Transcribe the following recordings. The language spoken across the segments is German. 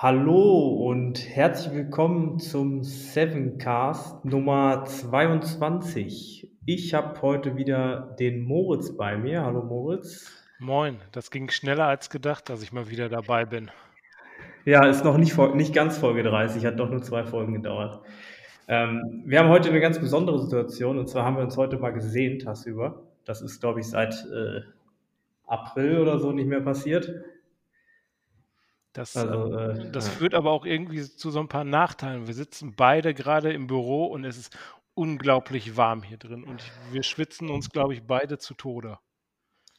Hallo und herzlich willkommen zum Sevencast Nummer 22. Ich habe heute wieder den Moritz bei mir. Hallo Moritz. Moin, das ging schneller als gedacht, dass ich mal wieder dabei bin. Ja, ist noch nicht, nicht ganz Folge 30, hat doch nur zwei Folgen gedauert. Ähm, wir haben heute eine ganz besondere Situation und zwar haben wir uns heute mal gesehen, tagsüber. Das ist, glaube ich, seit äh, April oder so nicht mehr passiert. Das, also, äh, äh das ja. führt aber auch irgendwie zu so ein paar Nachteilen. Wir sitzen beide gerade im Büro und es ist unglaublich warm hier drin und wir schwitzen uns, glaube ich, beide zu Tode.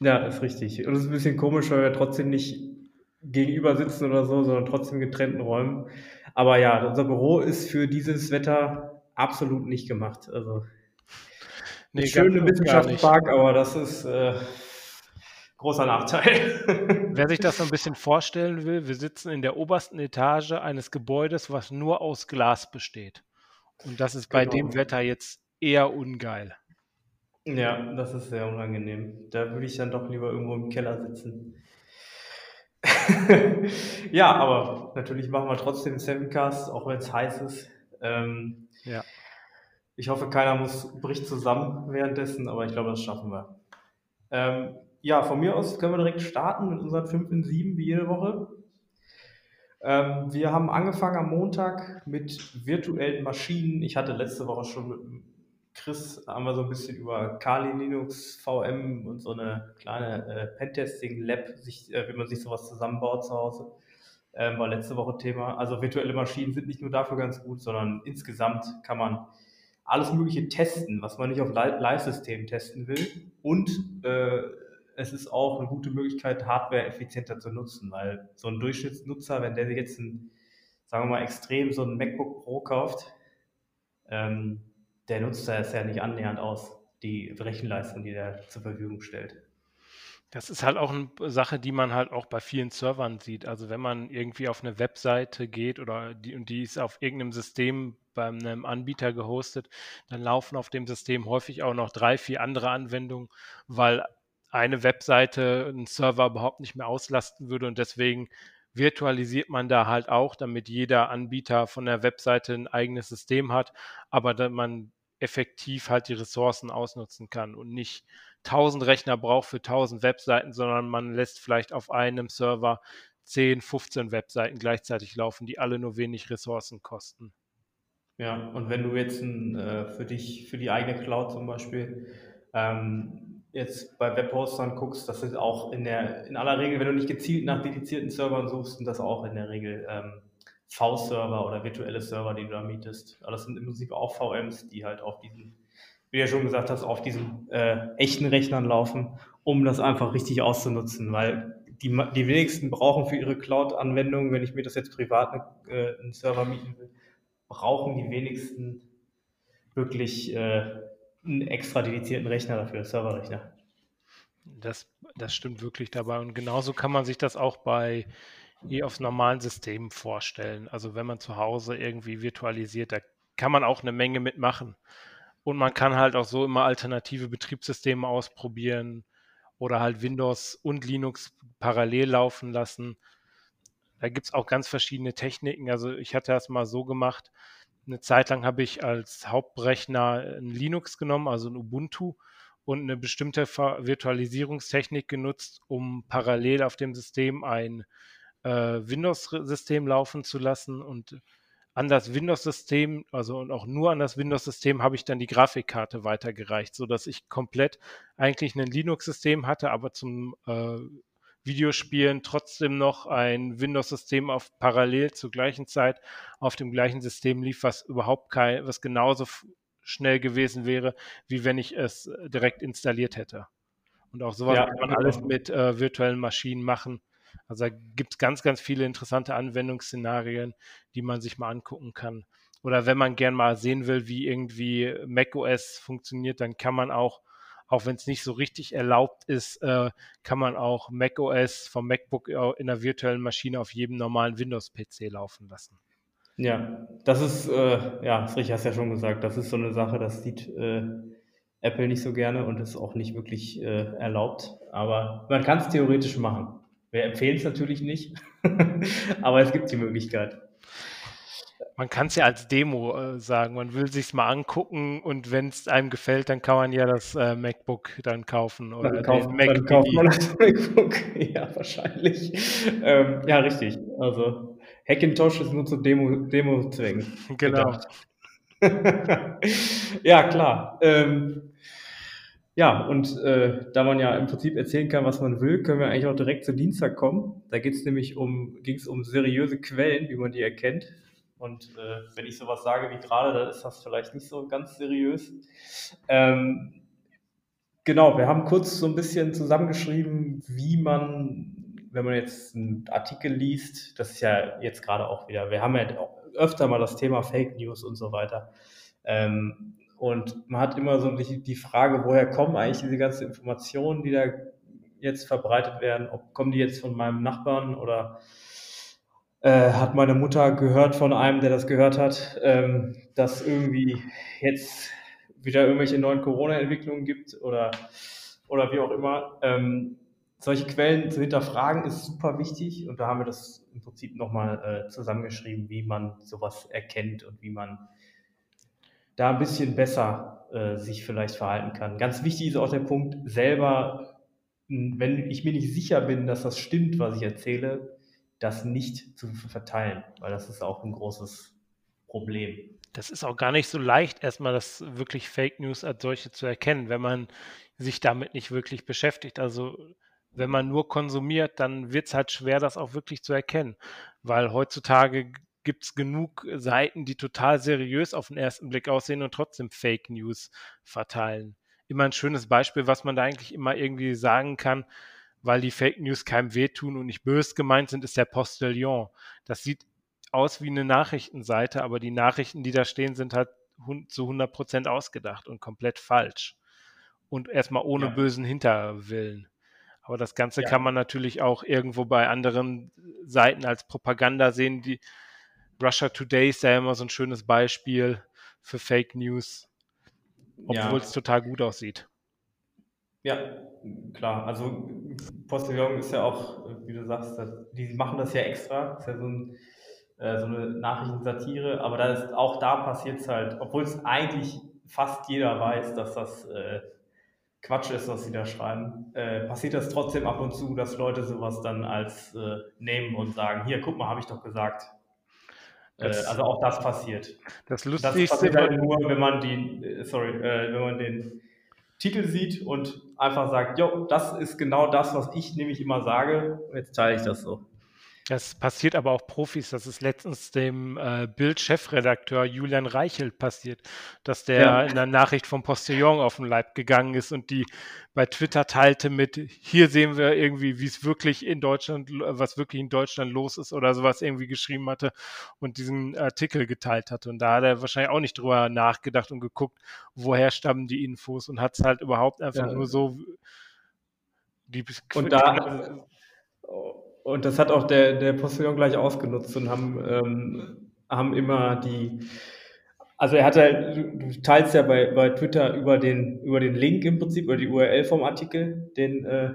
Ja, ist richtig. Und es ist ein bisschen komisch, weil wir trotzdem nicht gegenüber sitzen oder so, sondern trotzdem in getrennten Räumen. Aber ja, unser Büro ist für dieses Wetter absolut nicht gemacht. Also nee, schöne Wissenschaftspark, aber das ist äh, großer Nachteil. Wer sich das so ein bisschen vorstellen will, wir sitzen in der obersten Etage eines Gebäudes, was nur aus Glas besteht. Und das ist bei genau. dem Wetter jetzt eher ungeil. Ja, das ist sehr unangenehm. Da würde ich dann doch lieber irgendwo im Keller sitzen. ja, aber natürlich machen wir trotzdem Sevencast, auch wenn es heiß ist. Ähm, ja. Ich hoffe, keiner muss bricht zusammen währenddessen, aber ich glaube, das schaffen wir. Ähm, ja, von mir aus können wir direkt starten mit unseren 5 in 7 wie jede Woche. Ähm, wir haben angefangen am Montag mit virtuellen Maschinen. Ich hatte letzte Woche schon mit Chris haben wir so ein bisschen über Kali Linux VM und so eine kleine äh, Pentesting-Lab, sich, äh, wie man sich sowas zusammenbaut zu Hause. Ähm, war letzte Woche Thema. Also virtuelle Maschinen sind nicht nur dafür ganz gut, sondern insgesamt kann man alles Mögliche testen, was man nicht auf Live-Systemen testen will. Und äh, es ist auch eine gute Möglichkeit, Hardware effizienter zu nutzen, weil so ein Durchschnittsnutzer, wenn der sich jetzt ein, sagen wir mal, extrem so ein MacBook Pro kauft, ähm, der nutzt das ja nicht annähernd aus, die Rechenleistung, die der zur Verfügung stellt. Das ist halt auch eine Sache, die man halt auch bei vielen Servern sieht. Also wenn man irgendwie auf eine Webseite geht oder die, und die ist auf irgendeinem System bei einem Anbieter gehostet, dann laufen auf dem System häufig auch noch drei, vier andere Anwendungen, weil eine Webseite einen Server überhaupt nicht mehr auslasten würde und deswegen virtualisiert man da halt auch, damit jeder Anbieter von der Webseite ein eigenes System hat, aber dass man effektiv halt die Ressourcen ausnutzen kann und nicht 1000 Rechner braucht für 1000 Webseiten, sondern man lässt vielleicht auf einem Server 10, 15 Webseiten gleichzeitig laufen, die alle nur wenig Ressourcen kosten. Ja, und wenn du jetzt ein, äh, für dich, für die eigene Cloud zum Beispiel, ähm, jetzt bei Webhostern guckst, das ist auch in der, in aller Regel, wenn du nicht gezielt nach dedizierten Servern suchst, sind das auch in der Regel ähm, V-Server oder virtuelle Server, die du da mietest. Aber das sind im Prinzip auch VMs, die halt auf diesen, wie du ja schon gesagt hast, auf diesen äh, echten Rechnern laufen, um das einfach richtig auszunutzen, weil die, die wenigsten brauchen für ihre Cloud-Anwendung, wenn ich mir das jetzt privat äh, einen Server mieten will, brauchen die wenigsten wirklich äh, einen extra dedizierten Rechner dafür, Serverrechner. Das, das stimmt wirklich dabei. Und genauso kann man sich das auch bei eh auf normalen Systemen vorstellen. Also wenn man zu Hause irgendwie virtualisiert, da kann man auch eine Menge mitmachen. Und man kann halt auch so immer alternative Betriebssysteme ausprobieren oder halt Windows und Linux parallel laufen lassen. Da gibt es auch ganz verschiedene Techniken. Also ich hatte das mal so gemacht. Eine Zeit lang habe ich als Hauptrechner ein Linux genommen, also ein Ubuntu und eine bestimmte Virtualisierungstechnik genutzt, um parallel auf dem System ein äh, Windows-System laufen zu lassen. Und an das Windows-System, also und auch nur an das Windows-System habe ich dann die Grafikkarte weitergereicht, sodass ich komplett eigentlich ein Linux-System hatte, aber zum äh, Videospielen trotzdem noch ein Windows-System auf parallel zur gleichen Zeit auf dem gleichen System lief, was überhaupt kein, was genauso schnell gewesen wäre, wie wenn ich es direkt installiert hätte. Und auch sowas ja, kann man alles mit äh, virtuellen Maschinen machen. Also da gibt es ganz, ganz viele interessante Anwendungsszenarien, die man sich mal angucken kann. Oder wenn man gern mal sehen will, wie irgendwie macOS funktioniert, dann kann man auch, auch wenn es nicht so richtig erlaubt ist, äh, kann man auch macOS vom MacBook in einer virtuellen Maschine auf jedem normalen Windows-PC laufen lassen. Ja, das ist, äh, ja, das hast ja schon gesagt, das ist so eine Sache, das sieht äh, Apple nicht so gerne und ist auch nicht wirklich äh, erlaubt. Aber man kann es theoretisch machen. Wir empfehlen es natürlich nicht, aber es gibt die Möglichkeit. Man kann es ja als Demo äh, sagen, man will sich mal angucken und wenn es einem gefällt, dann kann man ja das äh, MacBook dann kaufen oder dann kauft, Mac dann kauft man das MacBook. Ja, wahrscheinlich. Ähm, ja, richtig. Also Hackintosh ist nur zu Demo, Demo-Zwängen. Genau. ja, klar. Ähm, ja, und äh, da man ja im Prinzip erzählen kann, was man will, können wir eigentlich auch direkt zu Dienstag kommen. Da geht es nämlich um, ging es um seriöse Quellen, wie man die erkennt. Und äh, wenn ich sowas sage wie gerade, dann ist das vielleicht nicht so ganz seriös. Ähm, genau, wir haben kurz so ein bisschen zusammengeschrieben, wie man, wenn man jetzt einen Artikel liest, das ist ja jetzt gerade auch wieder, wir haben ja öfter mal das Thema Fake News und so weiter. Ähm, und man hat immer so die, Frage, woher kommen eigentlich diese ganzen Informationen, die da jetzt verbreitet werden? Ob kommen die jetzt von meinem Nachbarn oder äh, hat meine Mutter gehört von einem, der das gehört hat, ähm, dass irgendwie jetzt wieder irgendwelche neuen Corona-Entwicklungen gibt oder, oder wie auch immer. Ähm, solche Quellen zu hinterfragen ist super wichtig und da haben wir das im Prinzip nochmal äh, zusammengeschrieben, wie man sowas erkennt und wie man da ein bisschen besser äh, sich vielleicht verhalten kann. Ganz wichtig ist auch der Punkt, selber, wenn ich mir nicht sicher bin, dass das stimmt, was ich erzähle, das nicht zu verteilen, weil das ist auch ein großes Problem. Das ist auch gar nicht so leicht, erstmal das wirklich Fake News als solche zu erkennen, wenn man sich damit nicht wirklich beschäftigt. Also wenn man nur konsumiert, dann wird es halt schwer, das auch wirklich zu erkennen, weil heutzutage gibt es genug Seiten, die total seriös auf den ersten Blick aussehen und trotzdem Fake News verteilen. Immer ein schönes Beispiel, was man da eigentlich immer irgendwie sagen kann, weil die Fake News keinem wehtun und nicht böse gemeint sind, ist der Postillon. Das sieht aus wie eine Nachrichtenseite, aber die Nachrichten, die da stehen, sind halt zu 100 Prozent ausgedacht und komplett falsch. Und erstmal ohne ja. bösen Hinterwillen. Aber das Ganze ja. kann man natürlich auch irgendwo bei anderen Seiten als Propaganda sehen, die, Russia Today ist ja immer so ein schönes Beispiel für Fake News, obwohl ja. es total gut aussieht. Ja, klar. Also Postillon ist ja auch, wie du sagst, die machen das ja extra. Das ist ja so, ein, äh, so eine Nachrichtensatire, aber da ist, auch da passiert es halt, obwohl es eigentlich fast jeder weiß, dass das äh, Quatsch ist, was sie da schreiben, äh, passiert das trotzdem ab und zu, dass Leute sowas dann als äh, nehmen und sagen, hier, guck mal, habe ich doch gesagt. Das, äh, also auch das passiert. Das Lustigste das passiert halt nur, wenn man die, sorry, wenn man den Titel sieht und einfach sagt, jo, das ist genau das, was ich nämlich immer sage. Jetzt teile ich das so. Das passiert aber auch Profis. Das ist letztens dem äh, Bild-Chefredakteur Julian Reichelt passiert, dass der ja. in der Nachricht vom Postillon auf den Leib gegangen ist und die bei Twitter teilte mit, hier sehen wir irgendwie, wie es wirklich in Deutschland, was wirklich in Deutschland los ist oder sowas irgendwie geschrieben hatte und diesen Artikel geteilt hatte. Und da hat er wahrscheinlich auch nicht drüber nachgedacht und geguckt, woher stammen die Infos und hat es halt überhaupt einfach ja. nur so die und da, und das hat auch der, der Postillon gleich ausgenutzt und haben, ähm, haben immer die, also er hat halt, du teilst ja bei, bei Twitter über den, über den Link im Prinzip, über die URL vom Artikel, den, äh,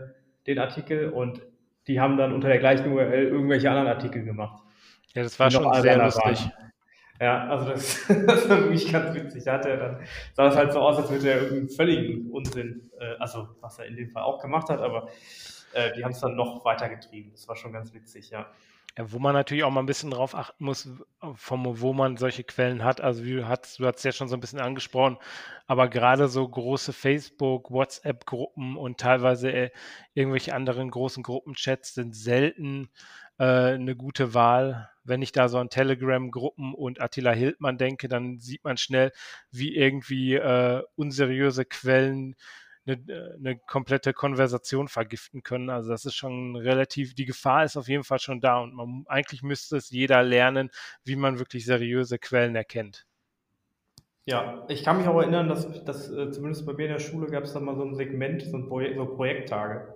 den Artikel und die haben dann unter der gleichen URL irgendwelche anderen Artikel gemacht. Ja, das war schon sehr lustig. Waren. Ja, also das, das war wirklich ganz witzig. Da hat er dann, sah das halt so aus, als würde er irgendeinen völligen Unsinn, äh, also was er in dem Fall auch gemacht hat, aber äh, die haben es dann noch weiter getrieben. Das war schon ganz witzig, ja. Ja, wo man natürlich auch mal ein bisschen drauf achten muss, vom, wo man solche Quellen hat. Also wie du hast, du hast ja schon so ein bisschen angesprochen, aber gerade so große Facebook, WhatsApp-Gruppen und teilweise äh, irgendwelche anderen großen Gruppenchats sind selten äh, eine gute Wahl. Wenn ich da so an Telegram-Gruppen und Attila Hildmann denke, dann sieht man schnell, wie irgendwie äh, unseriöse Quellen eine, eine komplette Konversation vergiften können. Also das ist schon relativ, die Gefahr ist auf jeden Fall schon da und man, eigentlich müsste es jeder lernen, wie man wirklich seriöse Quellen erkennt. Ja, ich kann mich auch erinnern, dass, dass äh, zumindest bei mir in der Schule gab es dann mal so ein Segment, so, ein Projek so Projekttage.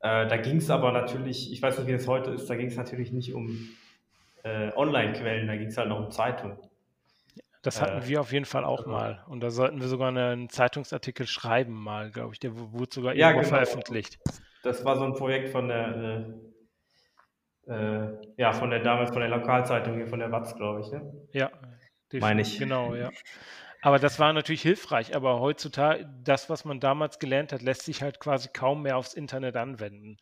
Äh, da ging es aber natürlich, ich weiß nicht, wie es heute ist, da ging es natürlich nicht um äh, Online-Quellen, da ging es halt noch um Zeitungen. Das hatten äh, wir auf jeden Fall auch also, mal. Und da sollten wir sogar einen Zeitungsartikel schreiben mal, glaube ich. Der wurde sogar ja, irgendwo genau. veröffentlicht. Das war so ein Projekt von der, äh, äh, ja, von der damals von der Lokalzeitung hier, von der Watz, glaube ich, ne? Ja, meine ich. Genau, ja. Aber das war natürlich hilfreich, aber heutzutage, das, was man damals gelernt hat, lässt sich halt quasi kaum mehr aufs Internet anwenden.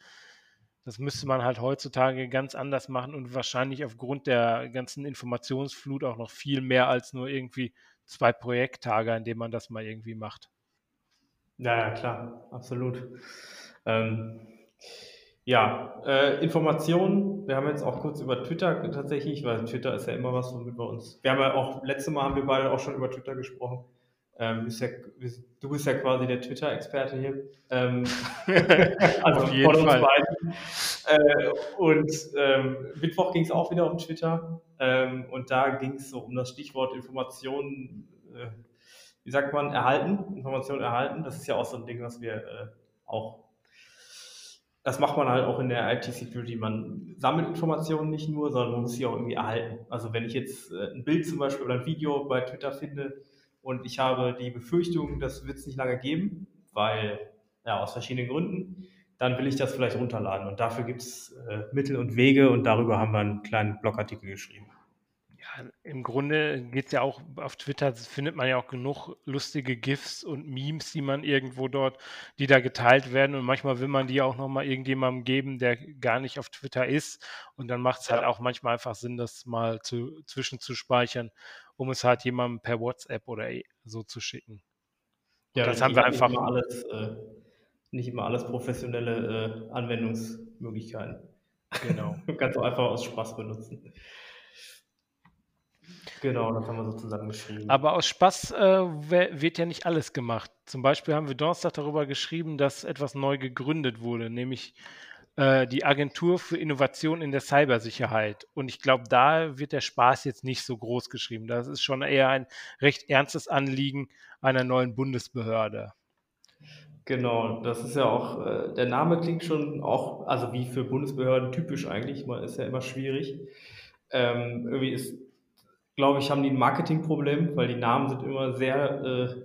Das müsste man halt heutzutage ganz anders machen und wahrscheinlich aufgrund der ganzen Informationsflut auch noch viel mehr als nur irgendwie zwei Projekttage, an denen man das mal irgendwie macht. Ja, ja, klar, absolut. Ähm, ja, äh, Informationen. Wir haben jetzt auch kurz über Twitter tatsächlich, weil Twitter ist ja immer was, womit wir uns. Wir haben ja auch, letzte Mal haben wir beide auch schon über Twitter gesprochen. Ähm, bist ja, du bist ja quasi der Twitter-Experte hier. Ähm, also Auf jeden Fall. Äh, und ähm, Mittwoch ging es auch wieder um Twitter. Ähm, und da ging es so um das Stichwort Informationen, äh, wie sagt man, erhalten, Informationen erhalten. Das ist ja auch so ein Ding, was wir äh, auch das macht man halt auch in der IT-Security. Man sammelt Informationen nicht nur, sondern man muss sie auch irgendwie erhalten. Also wenn ich jetzt äh, ein Bild zum Beispiel oder ein Video bei Twitter finde und ich habe die Befürchtung, das wird es nicht lange geben, weil, ja, aus verschiedenen Gründen, dann will ich das vielleicht runterladen. Und dafür gibt es äh, Mittel und Wege und darüber haben wir einen kleinen Blogartikel geschrieben im Grunde geht es ja auch auf Twitter, findet man ja auch genug lustige GIFs und Memes, die man irgendwo dort, die da geteilt werden. Und manchmal will man die auch nochmal irgendjemandem geben, der gar nicht auf Twitter ist. Und dann macht es halt auch manchmal einfach Sinn, das mal zu, zwischenzuspeichern, um es halt jemandem per WhatsApp oder e, so zu schicken. Ja, das haben wir einfach. Nicht immer alles, äh, nicht immer alles professionelle äh, Anwendungsmöglichkeiten. Genau. auch einfach aus Spaß benutzen. Genau, das haben wir so zusammengeschrieben. Aber aus Spaß äh, wird ja nicht alles gemacht. Zum Beispiel haben wir Donnerstag darüber geschrieben, dass etwas neu gegründet wurde, nämlich äh, die Agentur für Innovation in der Cybersicherheit. Und ich glaube, da wird der Spaß jetzt nicht so groß geschrieben. Das ist schon eher ein recht ernstes Anliegen einer neuen Bundesbehörde. Genau, das ist ja auch, äh, der Name klingt schon auch, also wie für Bundesbehörden typisch eigentlich, man ist ja immer schwierig. Ähm, irgendwie ist glaube ich, haben die ein Marketingproblem, weil die Namen sind immer sehr, äh,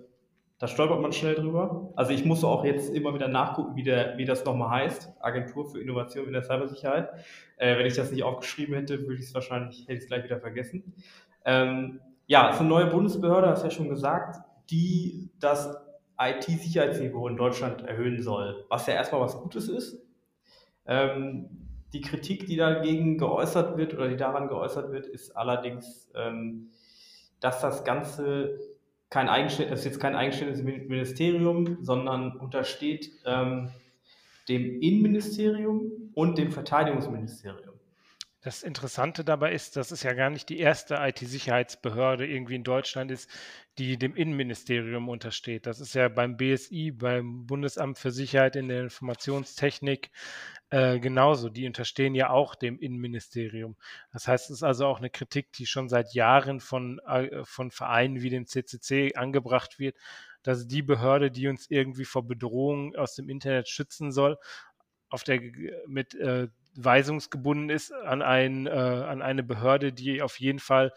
da stolpert man schnell drüber. Also ich muss auch jetzt immer wieder nachgucken, wie, der, wie das nochmal heißt. Agentur für Innovation in der Cybersicherheit. Äh, wenn ich das nicht aufgeschrieben hätte, würde ich es wahrscheinlich, hätte ich es gleich wieder vergessen. Ähm, ja, es ist eine neue Bundesbehörde, hast du ja schon gesagt, die das IT-Sicherheitsniveau in Deutschland erhöhen soll. Was ja erstmal was Gutes ist. Ähm, die Kritik, die dagegen geäußert wird oder die daran geäußert wird, ist allerdings, ähm, dass das Ganze kein eigenständiges, ist jetzt kein eigenständiges Ministerium, sondern untersteht ähm, dem Innenministerium und dem Verteidigungsministerium. Das Interessante dabei ist, dass es ja gar nicht die erste IT-Sicherheitsbehörde irgendwie in Deutschland ist, die dem Innenministerium untersteht. Das ist ja beim BSI, beim Bundesamt für Sicherheit in der Informationstechnik, äh, genauso, die unterstehen ja auch dem Innenministerium. Das heißt, es ist also auch eine Kritik, die schon seit Jahren von, äh, von Vereinen wie dem CCC angebracht wird, dass die Behörde, die uns irgendwie vor Bedrohungen aus dem Internet schützen soll, auf der mit äh, weisungsgebunden ist an, ein, äh, an eine Behörde, die auf jeden Fall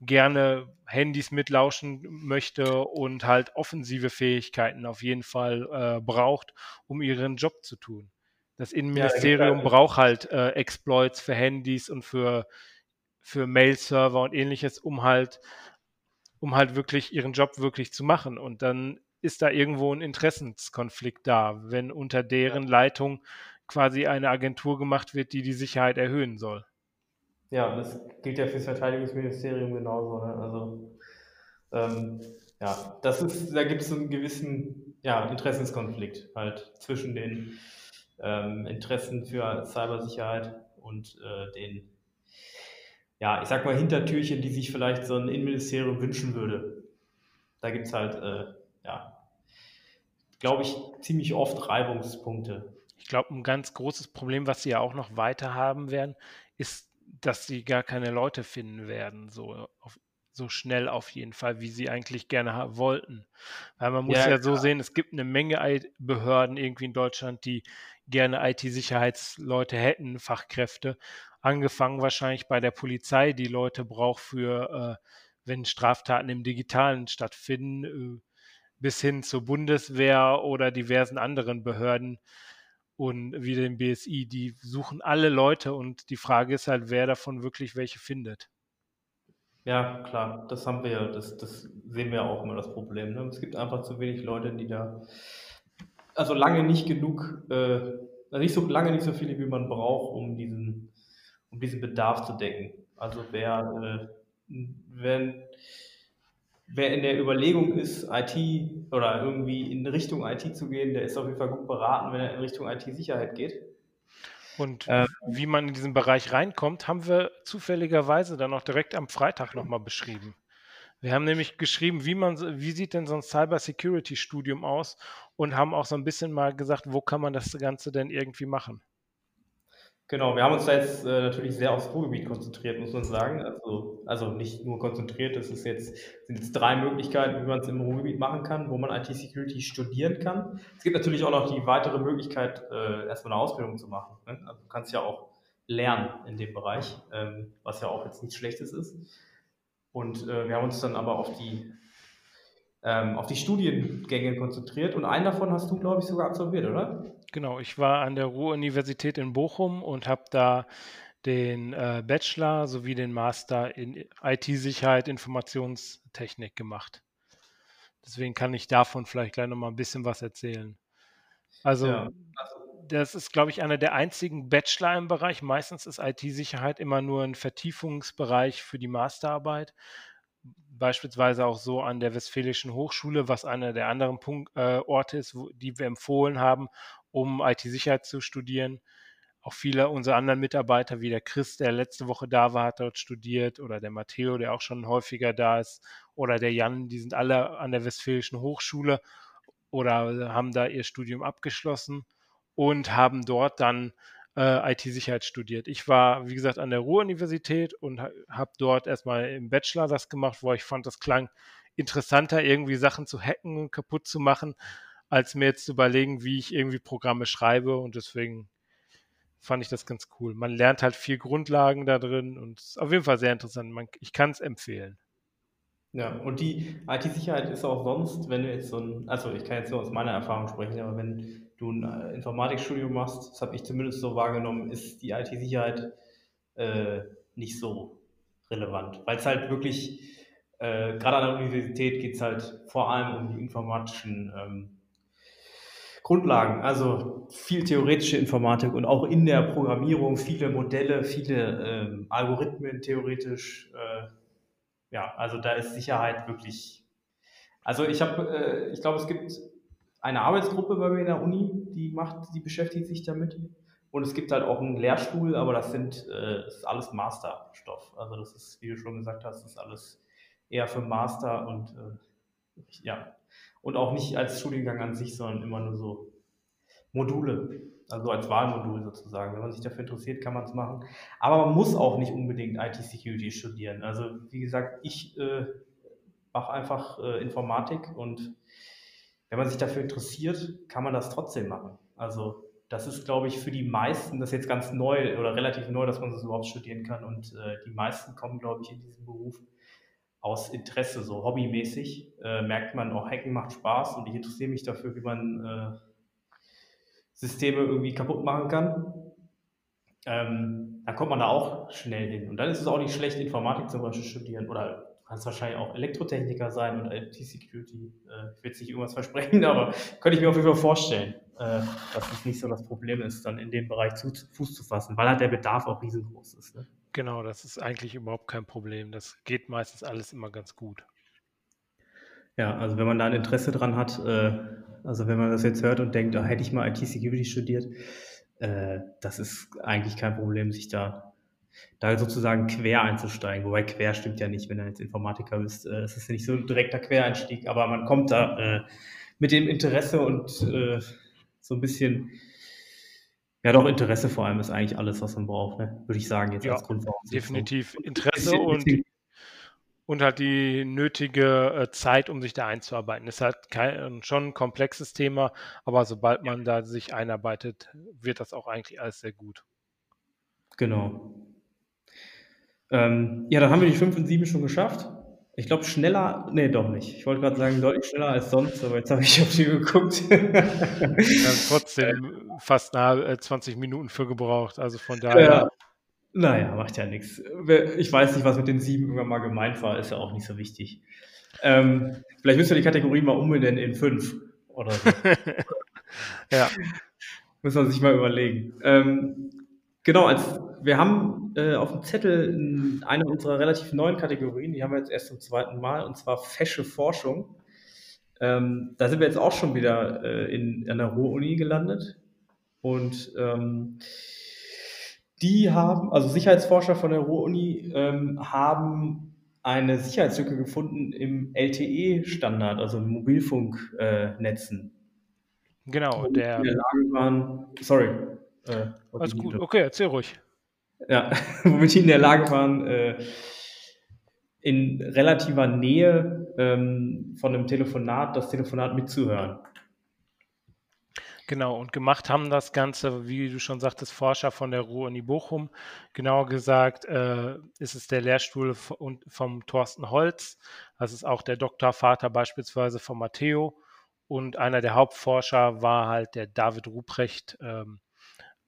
gerne Handys mitlauschen möchte und halt offensive Fähigkeiten auf jeden Fall äh, braucht, um ihren Job zu tun. Das Innenministerium ja, braucht halt äh, Exploits für Handys und für, für Mail-Server und ähnliches, um halt, um halt wirklich ihren Job wirklich zu machen. Und dann ist da irgendwo ein Interessenskonflikt da, wenn unter deren Leitung quasi eine Agentur gemacht wird, die die Sicherheit erhöhen soll. Ja, das gilt ja für das Verteidigungsministerium genauso. Ne? Also ähm, ja, das ist, da gibt es einen gewissen ja, Interessenskonflikt halt zwischen den ähm, Interessen für Cybersicherheit und äh, den, ja, ich sag mal, Hintertürchen, die sich vielleicht so ein Innenministerium wünschen würde. Da gibt es halt, äh, ja, glaube ich, ziemlich oft Reibungspunkte. Ich glaube, ein ganz großes Problem, was sie ja auch noch weiter haben werden, ist, dass sie gar keine Leute finden werden, so auf, so schnell auf jeden Fall, wie sie eigentlich gerne wollten. Weil man muss ja, ja so sehen, es gibt eine Menge Behörden irgendwie in Deutschland, die gerne IT-Sicherheitsleute hätten, Fachkräfte. Angefangen wahrscheinlich bei der Polizei, die Leute braucht für, äh, wenn Straftaten im Digitalen stattfinden, äh, bis hin zur Bundeswehr oder diversen anderen Behörden. Und wie den BSI, die suchen alle Leute und die Frage ist halt, wer davon wirklich welche findet. Ja, klar, das haben wir ja, das, das sehen wir auch immer das Problem. Ne? Es gibt einfach zu wenig Leute, die da, also lange nicht genug, äh, also nicht so lange nicht so viele, wie man braucht, um diesen, um diesen Bedarf zu decken. Also wer, äh, wenn, wer in der Überlegung ist, IT oder irgendwie in Richtung IT zu gehen, der ist auf jeden Fall gut beraten, wenn er in Richtung IT-Sicherheit geht. Und ähm, wie man in diesen Bereich reinkommt, haben wir zufälligerweise dann auch direkt am Freitag nochmal beschrieben. Wir haben nämlich geschrieben, wie man, wie sieht denn so ein Cyber Security Studium aus und haben auch so ein bisschen mal gesagt, wo kann man das Ganze denn irgendwie machen? Genau, wir haben uns da jetzt äh, natürlich sehr aufs Ruhrgebiet konzentriert, muss man sagen. Also, also nicht nur konzentriert, es ist jetzt, sind jetzt drei Möglichkeiten, wie man es im Ruhrgebiet machen kann, wo man IT-Security studieren kann. Es gibt natürlich auch noch die weitere Möglichkeit, äh, erstmal eine Ausbildung zu machen. Ne? Also du kannst ja auch lernen in dem Bereich, ähm, was ja auch jetzt nichts Schlechtes ist. Und äh, wir haben uns dann aber auf die, ähm, auf die Studiengänge konzentriert und einen davon hast du, glaube ich, sogar absolviert, oder? Genau, ich war an der Ruhr-Universität in Bochum und habe da den äh, Bachelor sowie den Master in IT-Sicherheit, Informationstechnik gemacht. Deswegen kann ich davon vielleicht gleich nochmal ein bisschen was erzählen. Also, ja. das ist, glaube ich, einer der einzigen Bachelor im Bereich. Meistens ist IT-Sicherheit immer nur ein Vertiefungsbereich für die Masterarbeit. Beispielsweise auch so an der Westfälischen Hochschule, was einer der anderen Punkt, äh, Orte ist, wo, die wir empfohlen haben, um IT-Sicherheit zu studieren. Auch viele unserer anderen Mitarbeiter, wie der Chris, der letzte Woche da war, hat dort studiert, oder der Matteo, der auch schon häufiger da ist, oder der Jan, die sind alle an der Westfälischen Hochschule oder haben da ihr Studium abgeschlossen und haben dort dann äh, IT-Sicherheit studiert. Ich war, wie gesagt, an der Ruhr-Universität und ha habe dort erstmal im Bachelor das gemacht, wo ich fand, das klang interessanter, irgendwie Sachen zu hacken und kaputt zu machen, als mir jetzt zu überlegen, wie ich irgendwie Programme schreibe und deswegen fand ich das ganz cool. Man lernt halt viel Grundlagen da drin und es ist auf jeden Fall sehr interessant. Man, ich kann es empfehlen. Ja, und die IT-Sicherheit ist auch sonst, wenn du jetzt so ein, also ich kann jetzt nur aus meiner Erfahrung sprechen, aber wenn du ein äh, Informatikstudium machst, das habe ich zumindest so wahrgenommen, ist die IT-Sicherheit äh, nicht so relevant, weil es halt wirklich, äh, gerade an der Universität geht es halt vor allem um die informatischen ähm, Grundlagen, also viel theoretische Informatik und auch in der Programmierung viele Modelle, viele ähm, Algorithmen theoretisch. Äh, ja, also da ist Sicherheit wirklich. Also ich habe, äh, ich glaube, es gibt eine Arbeitsgruppe bei mir in der Uni, die macht, die beschäftigt sich damit. Und es gibt halt auch einen Lehrstuhl, aber das sind, äh, das ist alles Masterstoff. Also das ist, wie du schon gesagt hast, das ist alles eher für Master und äh, ja, und auch nicht als Studiengang an sich, sondern immer nur so Module, also als Wahlmodul sozusagen. Wenn man sich dafür interessiert, kann man es machen. Aber man muss auch nicht unbedingt IT-Security studieren. Also wie gesagt, ich äh, mache einfach äh, Informatik und wenn man sich dafür interessiert, kann man das trotzdem machen. Also das ist, glaube ich, für die meisten, das ist jetzt ganz neu oder relativ neu, dass man das überhaupt studieren kann. Und äh, die meisten kommen, glaube ich, in diesen Beruf aus Interesse, so hobbymäßig, äh, merkt man auch, Hacken macht Spaß und ich interessiere mich dafür, wie man äh, Systeme irgendwie kaputt machen kann. Ähm, dann kommt man da auch schnell hin. Und dann ist es auch nicht schlecht, Informatik zum Beispiel studieren oder kannst wahrscheinlich auch Elektrotechniker sein und IT-Security. Äh, ich will jetzt nicht irgendwas versprechen, aber könnte ich mir auf jeden Fall vorstellen, äh, dass es nicht so das Problem ist, dann in dem Bereich zu, Fuß zu fassen, weil halt der Bedarf auch riesengroß ist. Ne? Genau, das ist eigentlich überhaupt kein Problem. Das geht meistens alles immer ganz gut. Ja, also wenn man da ein Interesse dran hat, äh, also wenn man das jetzt hört und denkt, da hätte ich mal IT-Security studiert, äh, das ist eigentlich kein Problem, sich da, da sozusagen quer einzusteigen. Wobei quer stimmt ja nicht, wenn du jetzt Informatiker bist. Äh, es ist ja nicht so ein direkter Quereinstieg, aber man kommt da äh, mit dem Interesse und äh, so ein bisschen ja, doch, Interesse vor allem ist eigentlich alles, was man braucht, ne? würde ich sagen, jetzt ja, als Grundvoraussetzung. Definitiv Interesse und, und halt die nötige äh, Zeit, um sich da einzuarbeiten. Ist halt kein, schon ein komplexes Thema, aber sobald man da sich einarbeitet, wird das auch eigentlich alles sehr gut. Genau. Ähm, ja, dann haben wir die 5 und 7 schon geschafft. Ich glaube schneller, nee, doch nicht. Ich wollte gerade sagen, deutlich schneller als sonst, aber jetzt habe ich auf die geguckt. ja, trotzdem fast nahe 20 äh, Minuten für gebraucht, also von daher. Ja. Naja, macht ja nichts. Ich weiß nicht, was mit den sieben irgendwann mal gemeint war, ist ja auch nicht so wichtig. Ähm, vielleicht müssen wir die Kategorie mal umbenennen in fünf oder so. ja. Muss man sich mal überlegen. Ähm, genau, als wir haben äh, auf dem Zettel eine unserer relativ neuen Kategorien, die haben wir jetzt erst zum zweiten Mal, und zwar fesche Forschung. Ähm, da sind wir jetzt auch schon wieder äh, in, an der Ruhr-Uni gelandet. Und ähm, die haben, also Sicherheitsforscher von der Ruhr-Uni ähm, haben eine Sicherheitslücke gefunden im LTE-Standard, also Mobilfunknetzen. Äh, genau, der. In der Lage waren, sorry. Äh, Alles gut, okay, erzähl ruhig. Ja, womit die in der Lage waren, äh, in relativer Nähe ähm, von einem Telefonat das Telefonat mitzuhören. Genau, und gemacht haben das Ganze, wie du schon sagtest, Forscher von der Ruhr-Uni Bochum. Genauer gesagt äh, ist es der Lehrstuhl vom, vom Thorsten Holz. Das ist auch der Doktorvater beispielsweise von Matteo. Und einer der Hauptforscher war halt der David Ruprecht. Ähm,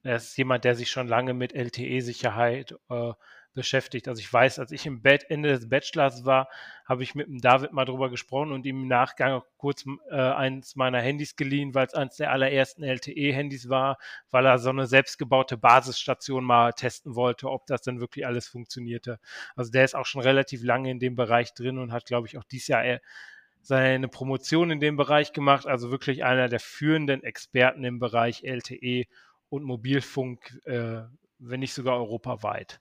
er ist jemand, der sich schon lange mit LTE-Sicherheit äh, beschäftigt. Also ich weiß, als ich im Bett Ende des Bachelors war, habe ich mit dem David mal drüber gesprochen und ihm im Nachgang kurz äh, eins meiner Handys geliehen, weil es eines der allerersten LTE-Handys war, weil er so eine selbstgebaute Basisstation mal testen wollte, ob das denn wirklich alles funktionierte. Also der ist auch schon relativ lange in dem Bereich drin und hat, glaube ich, auch dieses Jahr äh, seine Promotion in dem Bereich gemacht. Also wirklich einer der führenden Experten im Bereich LTE und Mobilfunk, äh, wenn nicht sogar europaweit.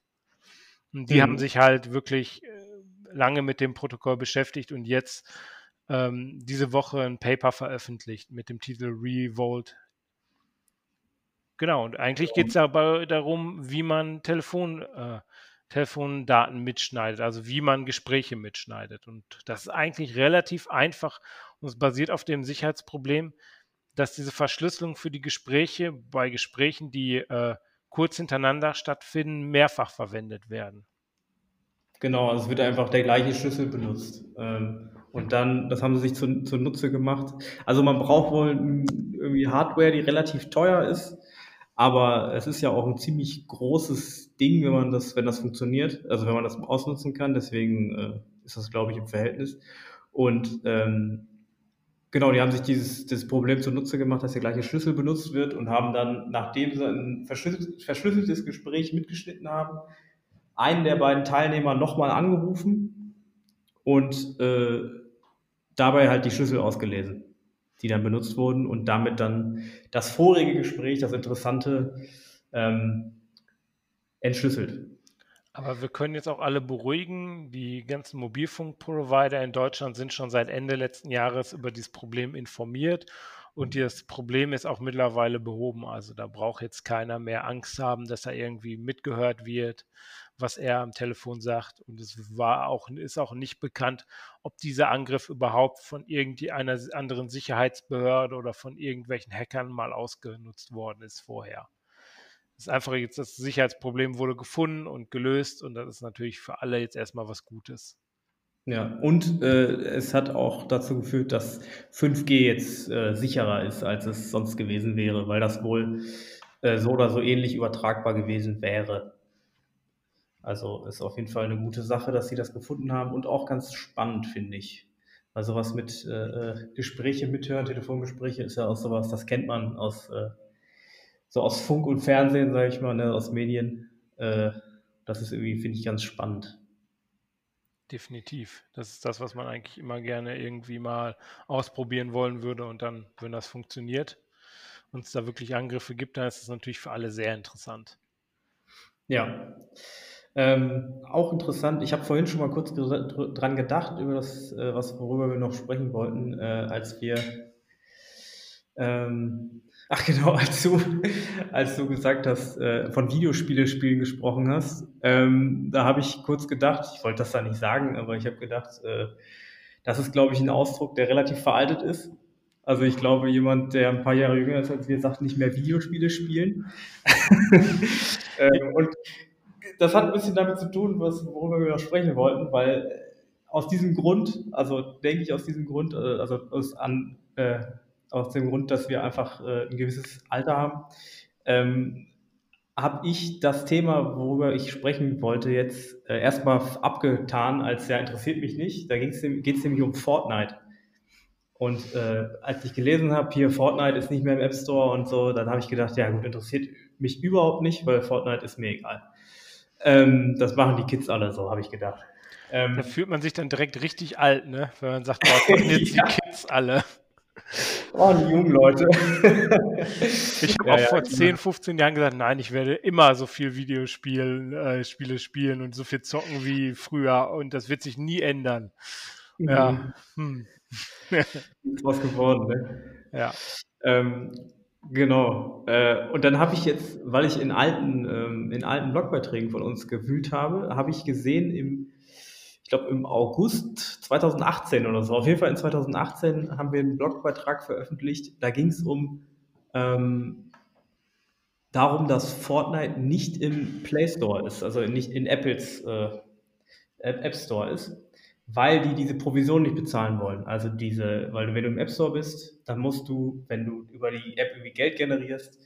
Und die mhm. haben sich halt wirklich äh, lange mit dem Protokoll beschäftigt und jetzt ähm, diese Woche ein Paper veröffentlicht mit dem Titel Revolt. Genau, und eigentlich geht es dabei darum, wie man Telefon, äh, Telefondaten mitschneidet, also wie man Gespräche mitschneidet. Und das ist eigentlich relativ einfach und es basiert auf dem Sicherheitsproblem, dass diese Verschlüsselung für die Gespräche bei Gesprächen, die äh, kurz hintereinander stattfinden, mehrfach verwendet werden. Genau, also es wird einfach der gleiche Schlüssel benutzt. Ähm, und dann, das haben sie sich zu, zunutze gemacht. Also man braucht wohl irgendwie Hardware, die relativ teuer ist, aber es ist ja auch ein ziemlich großes Ding, wenn man das, wenn das funktioniert, also wenn man das ausnutzen kann. Deswegen äh, ist das, glaube ich, im Verhältnis. Und ähm, Genau, die haben sich dieses, dieses Problem zunutze gemacht, dass der gleiche Schlüssel benutzt wird und haben dann, nachdem sie ein verschlüsselt, verschlüsseltes Gespräch mitgeschnitten haben, einen der beiden Teilnehmer nochmal angerufen und äh, dabei halt die Schlüssel ausgelesen, die dann benutzt wurden und damit dann das vorige Gespräch, das Interessante, ähm, entschlüsselt. Aber wir können jetzt auch alle beruhigen. Die ganzen Mobilfunkprovider in Deutschland sind schon seit Ende letzten Jahres über dieses Problem informiert und das Problem ist auch mittlerweile behoben. Also da braucht jetzt keiner mehr Angst haben, dass er irgendwie mitgehört wird, was er am Telefon sagt. Und es war auch, ist auch nicht bekannt, ob dieser Angriff überhaupt von irgendeiner anderen Sicherheitsbehörde oder von irgendwelchen Hackern mal ausgenutzt worden ist vorher. Ist einfach jetzt das Sicherheitsproblem wurde gefunden und gelöst und das ist natürlich für alle jetzt erstmal was Gutes. Ja, und äh, es hat auch dazu geführt, dass 5G jetzt äh, sicherer ist, als es sonst gewesen wäre, weil das wohl äh, so oder so ähnlich übertragbar gewesen wäre. Also ist auf jeden Fall eine gute Sache, dass sie das gefunden haben und auch ganz spannend, finde ich. Also was mit äh, äh, Gespräche mithören, Telefongespräche ist ja auch sowas, das kennt man aus äh, so aus Funk und Fernsehen, sage ich mal, ne, aus Medien. Äh, das ist irgendwie, finde ich, ganz spannend. Definitiv. Das ist das, was man eigentlich immer gerne irgendwie mal ausprobieren wollen würde und dann, wenn das funktioniert und es da wirklich Angriffe gibt, dann ist es natürlich für alle sehr interessant. Ja. Ähm, auch interessant, ich habe vorhin schon mal kurz dran gedacht, über das, äh, was, worüber wir noch sprechen wollten, äh, als wir ähm, Ach genau, als du, als du gesagt hast, äh, von Videospiele spielen gesprochen hast, ähm, da habe ich kurz gedacht, ich wollte das da nicht sagen, aber ich habe gedacht, äh, das ist, glaube ich, ein Ausdruck, der relativ veraltet ist. Also ich glaube, jemand, der ein paar Jahre jünger ist als wir, sagt nicht mehr Videospiele spielen. ähm, und das hat ein bisschen damit zu tun, was, worüber wir noch sprechen wollten, weil aus diesem Grund, also denke ich aus diesem Grund, äh, also aus, an, äh, aus dem Grund, dass wir einfach äh, ein gewisses Alter haben, ähm, habe ich das Thema, worüber ich sprechen wollte, jetzt äh, erstmal abgetan, als ja interessiert mich nicht. Da geht es nämlich um Fortnite. Und äh, als ich gelesen habe, hier Fortnite ist nicht mehr im App Store und so, dann habe ich gedacht, ja gut, interessiert mich überhaupt nicht, weil Fortnite ist mir egal. Ähm, das machen die Kids alle so, habe ich gedacht. Ähm, da fühlt man sich dann direkt richtig alt, ne? Wenn man sagt, boah, jetzt ja. die Kids alle. Oh, die jungen Leute. ich habe ja, auch ja, vor 10, 15 Jahren gesagt, nein, ich werde immer so viel Videospiele äh, Spiele spielen und so viel zocken wie früher und das wird sich nie ändern. Mhm. Ja. Hm. ist was geworden, ne? Ja. Ähm, genau. Äh, und dann habe ich jetzt, weil ich in alten, ähm, in alten Blogbeiträgen von uns gewühlt habe, habe ich gesehen im ich glaube im August 2018 oder so, auf jeden Fall in 2018 haben wir einen Blogbeitrag veröffentlicht. Da ging es um ähm, darum, dass Fortnite nicht im Play Store ist, also nicht in Apples äh, App Store ist, weil die diese Provision nicht bezahlen wollen. Also diese, weil wenn du im App Store bist, dann musst du, wenn du über die App irgendwie Geld generierst,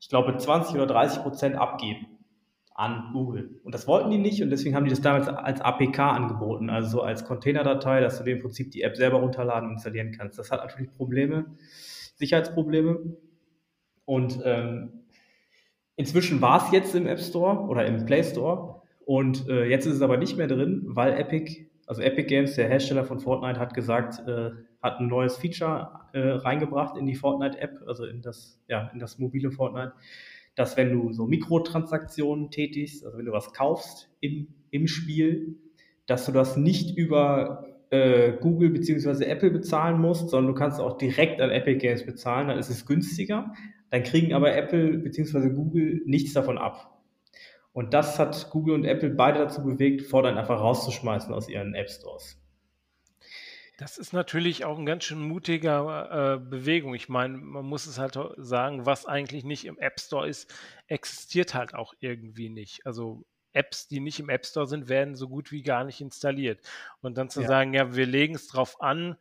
ich glaube 20 oder 30 Prozent abgeben an Google. Und das wollten die nicht und deswegen haben die das damals als APK angeboten, also so als Containerdatei, dass du dir im Prinzip die App selber runterladen und installieren kannst. Das hat natürlich Probleme, Sicherheitsprobleme. Und ähm, inzwischen war es jetzt im App Store oder im Play Store und äh, jetzt ist es aber nicht mehr drin, weil Epic, also Epic Games, der Hersteller von Fortnite, hat gesagt, äh, hat ein neues Feature äh, reingebracht in die Fortnite-App, also in das, ja, in das mobile Fortnite dass wenn du so Mikrotransaktionen tätigst, also wenn du was kaufst im, im Spiel, dass du das nicht über äh, Google bzw. Apple bezahlen musst, sondern du kannst auch direkt an Epic Games bezahlen, dann ist es günstiger. Dann kriegen aber Apple bzw. Google nichts davon ab. Und das hat Google und Apple beide dazu bewegt, Fortnite einfach rauszuschmeißen aus ihren App Stores. Das ist natürlich auch ein ganz schön mutiger äh, Bewegung. Ich meine, man muss es halt sagen, was eigentlich nicht im App Store ist, existiert halt auch irgendwie nicht. Also Apps, die nicht im App Store sind, werden so gut wie gar nicht installiert. Und dann zu ja. sagen, ja, wir legen es drauf an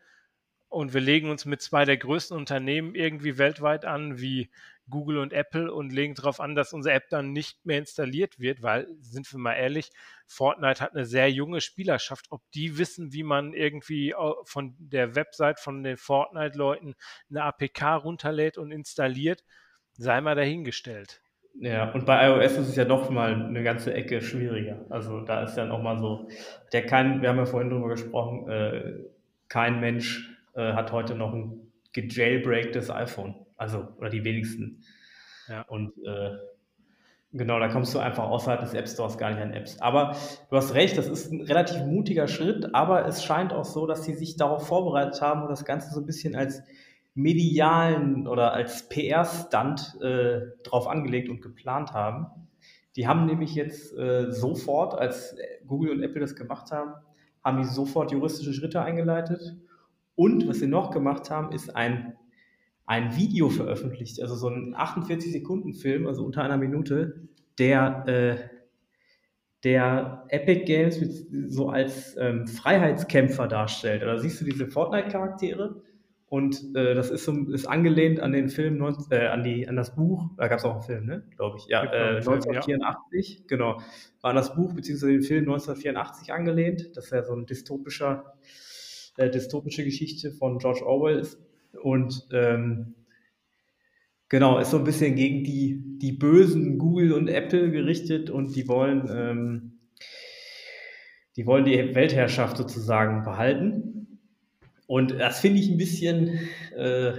und wir legen uns mit zwei der größten Unternehmen irgendwie weltweit an, wie Google und Apple und legen darauf an, dass unsere App dann nicht mehr installiert wird, weil, sind wir mal ehrlich, Fortnite hat eine sehr junge Spielerschaft. Ob die wissen, wie man irgendwie von der Website von den Fortnite-Leuten eine APK runterlädt und installiert, sei mal dahingestellt. Ja, und bei iOS ist es ja doch mal eine ganze Ecke schwieriger. Also da ist ja noch mal so, der kein, wir haben ja vorhin drüber gesprochen, äh, kein Mensch äh, hat heute noch ein gejailbreaktes iPhone. Also, oder die wenigsten. Ja. Und äh, genau, da kommst du einfach außerhalb des App Stores gar nicht an Apps. Aber du hast recht, das ist ein relativ mutiger Schritt, aber es scheint auch so, dass sie sich darauf vorbereitet haben und das Ganze so ein bisschen als medialen oder als PR-Stunt äh, drauf angelegt und geplant haben. Die haben nämlich jetzt äh, sofort, als Google und Apple das gemacht haben, haben die sofort juristische Schritte eingeleitet. Und was sie noch gemacht haben, ist ein ein Video veröffentlicht, also so ein 48-Sekunden-Film, also unter einer Minute, der, äh, der Epic Games so als ähm, Freiheitskämpfer darstellt. Da siehst du diese Fortnite-Charaktere und äh, das ist, so, ist angelehnt an den Film, äh, an, die, an das Buch, da gab es auch einen Film, ne? glaube ich, ja, äh, 1984, ja. genau, war an das Buch bzw. den Film 1984 angelehnt. Das ist ja so ein dystopischer, äh, dystopische Geschichte von George Orwell ist und ähm, genau, ist so ein bisschen gegen die, die bösen Google und Apple gerichtet und die wollen, ähm, die wollen die Weltherrschaft sozusagen behalten. Und das finde ich ein bisschen. Äh,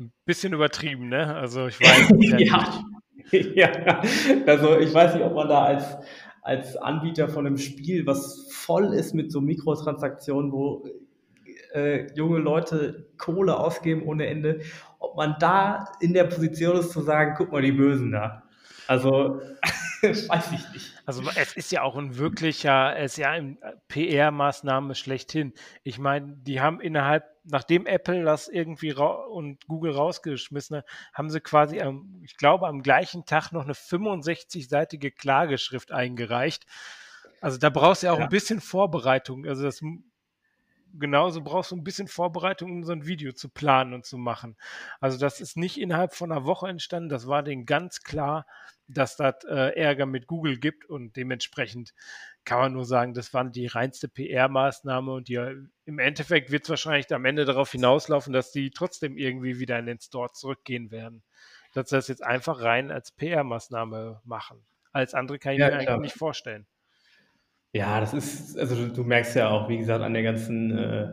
ein bisschen übertrieben, ne? Also ich weiß ja, ja, also ich weiß nicht, ob man da als, als Anbieter von einem Spiel, was voll ist mit so Mikrotransaktionen, wo äh, junge Leute Kohle ausgeben ohne Ende, ob man da in der Position ist zu sagen, guck mal, die Bösen da. Also, weiß ich nicht. Also es ist ja auch ein wirklicher, es ist ja eine PR-Maßnahme schlechthin. Ich meine, die haben innerhalb, nachdem Apple das irgendwie und Google rausgeschmissen hat, haben sie quasi, am, ich glaube, am gleichen Tag noch eine 65-seitige Klageschrift eingereicht Also da brauchst du ja auch ja. ein bisschen Vorbereitung. Also das genauso brauchst du ein bisschen Vorbereitung, um so ein Video zu planen und zu machen. Also das ist nicht innerhalb von einer Woche entstanden. Das war denen ganz klar, dass das äh, Ärger mit Google gibt und dementsprechend kann man nur sagen, das war die reinste PR-Maßnahme und die, im Endeffekt wird es wahrscheinlich am Ende darauf hinauslaufen, dass die trotzdem irgendwie wieder in den Store zurückgehen werden. Dass sie das jetzt einfach rein als PR-Maßnahme machen. Als andere kann ich ja, mir klar. eigentlich nicht vorstellen. Ja, das ist, also du, du, merkst ja auch, wie gesagt, an der ganzen, äh,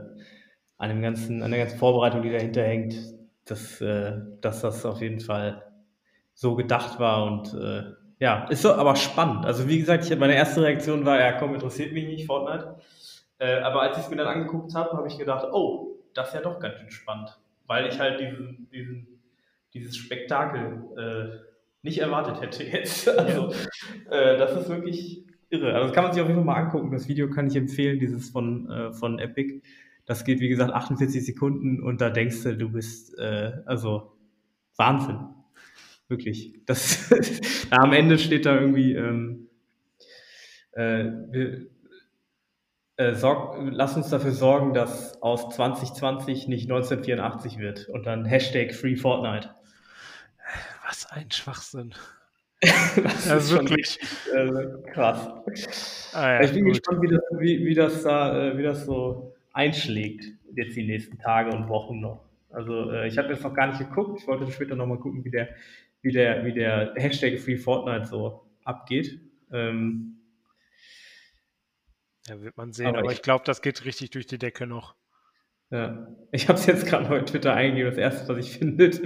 an dem ganzen, an der ganzen Vorbereitung, die dahinter hängt, dass, äh, dass das auf jeden Fall so gedacht war und äh, ja, ist so aber spannend. Also wie gesagt, ich, meine erste Reaktion war, ja komm, interessiert mich nicht, Fortnite. Äh, aber als ich es mir dann angeguckt habe, habe ich gedacht, oh, das ist ja doch ganz schön spannend. Weil ich halt diesen, diesen, dieses Spektakel äh, nicht erwartet hätte jetzt. Also, äh, das ist wirklich irre. Also das kann man sich auf jeden Fall mal angucken. Das Video kann ich empfehlen, dieses von, äh, von Epic. Das geht, wie gesagt, 48 Sekunden und da denkst du, du bist, äh, also Wahnsinn. Wirklich. Das, am Ende steht da irgendwie, ähm, äh, wir, äh, sorg, lass uns dafür sorgen, dass aus 2020 nicht 1984 wird. Und dann Hashtag Free Fortnite. Was ein Schwachsinn. das ja, ist wirklich äh, krass. Ah, ja, ich bin gut. gespannt, wie das, wie, wie, das da, äh, wie das so einschlägt, jetzt die nächsten Tage und Wochen noch. Also äh, ich habe jetzt noch gar nicht geguckt. Ich wollte später nochmal gucken, wie der, wie der, wie der Hashtag Free Fortnite so abgeht. Ähm, ja, wird man sehen, aber, aber ich, ich glaube, das geht richtig durch die Decke noch. Ja, ich habe es jetzt gerade noch in Twitter eingegeben. Das erste, was ich findet,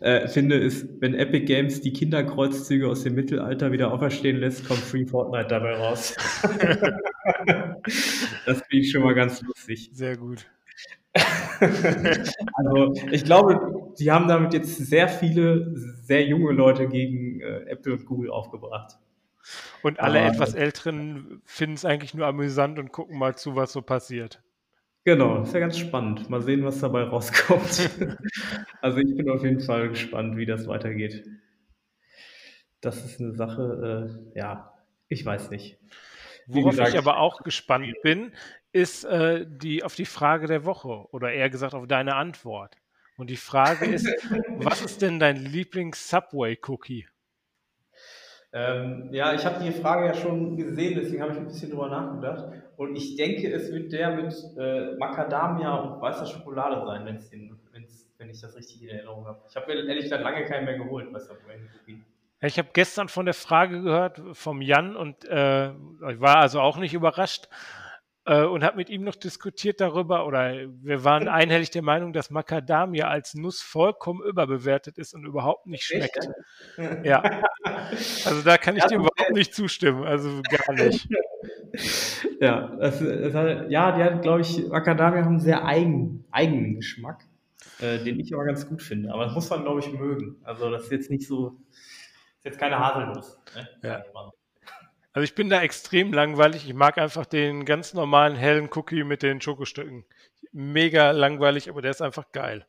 äh, finde, ist, wenn Epic Games die Kinderkreuzzüge aus dem Mittelalter wieder auferstehen lässt, kommt Free Fortnite dabei raus. das finde ich schon mal ganz lustig. Sehr gut. also ich glaube, sie haben damit jetzt sehr viele, sehr junge Leute gegen äh, Apple und Google aufgebracht. Und alle Aber, etwas Älteren finden es eigentlich nur amüsant und gucken mal zu, was so passiert. Genau, ist ja ganz spannend. Mal sehen, was dabei rauskommt. also ich bin auf jeden Fall gespannt, wie das weitergeht. Das ist eine Sache, äh, ja, ich weiß nicht. Wie Worauf gesagt, ich aber auch gespannt bin, ist äh, die auf die Frage der Woche oder eher gesagt auf deine Antwort. Und die Frage ist, was ist denn dein Lieblings-Subway-Cookie? Ähm, ja, ich habe die Frage ja schon gesehen, deswegen habe ich ein bisschen drüber nachgedacht. Und ich denke, es wird der mit äh, Macadamia und weißer Schokolade sein, wenn's den, wenn's, wenn ich das richtig in Erinnerung habe. Ich habe ehrlich gesagt lange keinen mehr geholt bei Subway. Ich habe gestern von der Frage gehört vom Jan und äh, ich war also auch nicht überrascht äh, und habe mit ihm noch diskutiert darüber, oder wir waren einhellig der Meinung, dass Macadamia als Nuss vollkommen überbewertet ist und überhaupt nicht schmeckt. Ja. Also da kann ich ja, dir überhaupt nicht zustimmen, also gar nicht. Ja, das, das hat, ja, die hat, glaube ich, Macadamia haben einen sehr eigen, eigenen Geschmack, äh, den ich aber ganz gut finde. Aber das muss man, glaube ich, mögen. Also das ist jetzt nicht so, ist jetzt keine Haselnuss. Ne? Ja. Also ich bin da extrem langweilig. Ich mag einfach den ganz normalen hellen Cookie mit den Schokostücken. Mega langweilig, aber der ist einfach geil.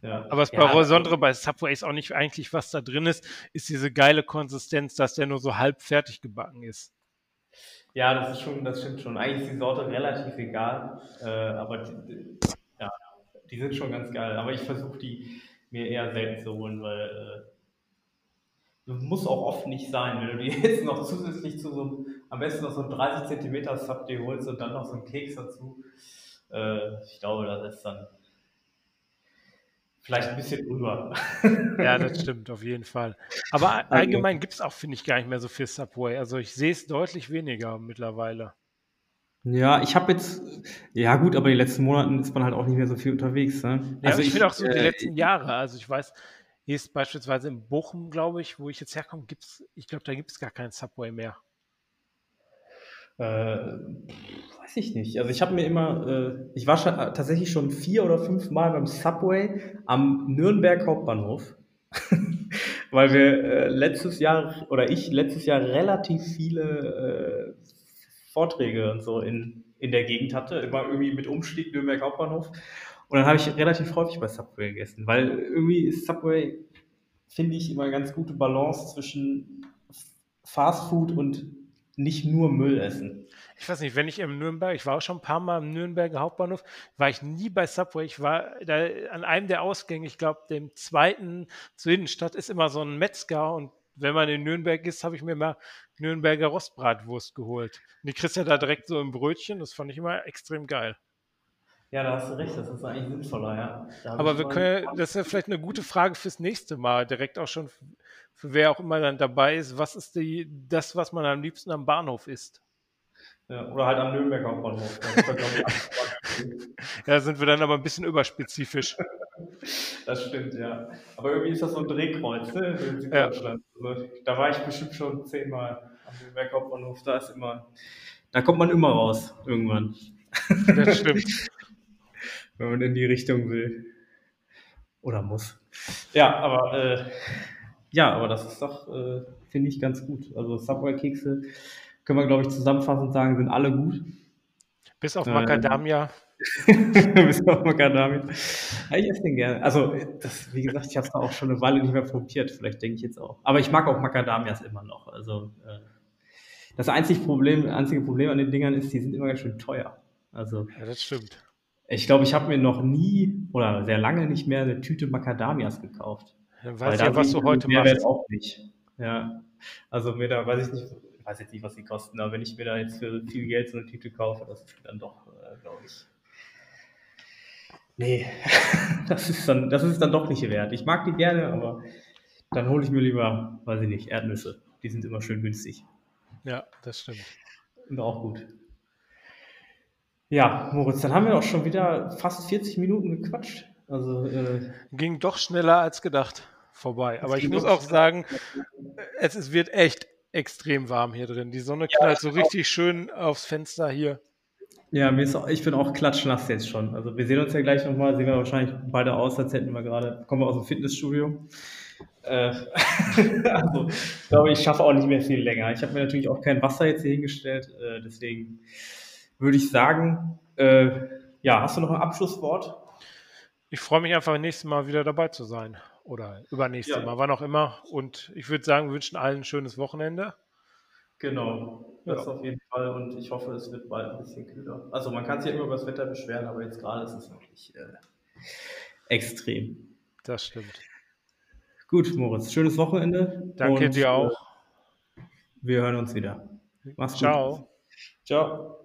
Ja. Aber was ja, besondere bei Subway ist auch nicht eigentlich, was da drin ist, ist diese geile Konsistenz, dass der nur so halb fertig gebacken ist. Ja, das ist schon, das stimmt schon. Eigentlich ist die Sorte relativ egal, äh, aber die, ja, die sind schon ganz geil. Aber ich versuche die mir eher selten zu holen, weil äh, muss auch oft nicht sein, wenn du dir jetzt noch zusätzlich zu so einem, am besten noch so einen 30 cm Sub dir holst und dann noch so einen Keks dazu. Äh, ich glaube, das ist dann vielleicht ein bisschen drüber. Ja, das stimmt, auf jeden Fall. Aber also allgemein gibt es auch, finde ich, gar nicht mehr so viel Subway. Also ich sehe es deutlich weniger mittlerweile. Ja, ich habe jetzt, ja gut, aber die letzten Monaten ist man halt auch nicht mehr so viel unterwegs. Ne? Ja, also ich, ich finde auch so äh, die letzten Jahre. Also ich weiß, ist beispielsweise in Bochum, glaube ich, wo ich jetzt herkomme, gibt es, ich glaube, da gibt es gar keinen Subway mehr. Äh, weiß ich nicht. Also ich habe mir immer, äh, ich war schon, tatsächlich schon vier oder fünf Mal beim Subway am Nürnberg Hauptbahnhof, weil wir äh, letztes Jahr oder ich letztes Jahr relativ viele äh, Vorträge und so in, in der Gegend hatte, immer irgendwie mit Umstieg Nürnberg Hauptbahnhof. Und dann habe ich relativ häufig bei Subway gegessen, weil irgendwie ist Subway, finde ich, immer eine ganz gute Balance zwischen Fast Food und nicht nur Müll essen. Ich weiß nicht, wenn ich im Nürnberg, ich war auch schon ein paar Mal im Nürnberger Hauptbahnhof, war ich nie bei Subway. Ich war da an einem der Ausgänge, ich glaube, dem zweiten zur Innenstadt ist immer so ein Metzger und wenn man in Nürnberg ist, habe ich mir mal Nürnberger Rostbratwurst geholt. Und die kriegst ja da direkt so im Brötchen, das fand ich immer extrem geil. Ja, da hast du recht, das ist eigentlich sinnvoller, ja. Aber wir können, das ist ja vielleicht eine gute Frage fürs nächste Mal, direkt auch schon für wer auch immer dann dabei ist. Was ist die, das, was man am liebsten am Bahnhof isst? Ja, oder halt am Nürnberger Hauptbahnhof. ja, sind wir dann aber ein bisschen überspezifisch. Das stimmt, ja. Aber irgendwie ist das so ein Drehkreuz ne, in Süddeutschland. Ja. Also, da war ich bestimmt schon zehnmal am Nürnberger Hauptbahnhof. Da ist immer, da kommt man immer raus irgendwann. Das stimmt. Wenn man in die Richtung will. Oder muss. Ja, aber äh, ja, aber das ist doch, äh, finde ich, ganz gut. Also Subway-Kekse können wir, glaube ich, zusammenfassend sagen, sind alle gut. Bis auf Macadamia. Bis auf Macadamia. Ich esse den gerne. Also, das, wie gesagt, ich habe es auch schon eine Weile nicht mehr probiert. Vielleicht denke ich jetzt auch. Aber ich mag auch Macadamias immer noch. Also, äh, das einzige Problem, einzige Problem an den Dingern ist, die sind immer ganz schön teuer. Also, ja, das stimmt. Ich glaube, ich habe mir noch nie oder sehr lange nicht mehr eine Tüte Macadamias gekauft. Dann weißt ja, was du heute machst. auch nicht. Ja, also mir da weiß ich nicht, ich weiß jetzt nicht, was die kosten, aber wenn ich mir da jetzt für viel Geld so eine Tüte kaufe, das ist dann doch, äh, glaube ich. Nee, das ist, dann, das ist dann doch nicht wert. Ich mag die gerne, aber dann hole ich mir lieber, weiß ich nicht, Erdnüsse. Die sind immer schön günstig. Ja, das stimmt. Und auch gut. Ja, Moritz, dann haben wir auch schon wieder fast 40 Minuten gequatscht. Also, äh, Ging doch schneller als gedacht vorbei. Aber ich muss auch sagen, es ist, wird echt extrem warm hier drin. Die Sonne knallt ja, so richtig schön aufs Fenster hier. Ja, mir ist auch, ich bin auch klatschnass jetzt schon. Also wir sehen uns ja gleich nochmal, sehen wir wahrscheinlich beide aus, als hätten wir gerade, kommen wir aus dem Fitnessstudio. Äh, also ich glaube, ich schaffe auch nicht mehr viel länger. Ich habe mir natürlich auch kein Wasser jetzt hier hingestellt, äh, deswegen würde ich sagen, äh, ja, hast du noch ein Abschlusswort? Ich freue mich einfach, nächstes Mal wieder dabei zu sein. Oder übernächstes ja. Mal, wann auch immer. Und ich würde sagen, wir wünschen allen ein schönes Wochenende. Genau, das ja. auf jeden Fall. Und ich hoffe, es wird bald ein bisschen kühler. Also man kann sich ja immer über das Wetter beschweren, aber jetzt gerade ist es wirklich äh, extrem. Das stimmt. Gut, Moritz, schönes Wochenende. Danke dir auch. Äh, wir hören uns wieder. Mach's Ciao. gut. Ciao.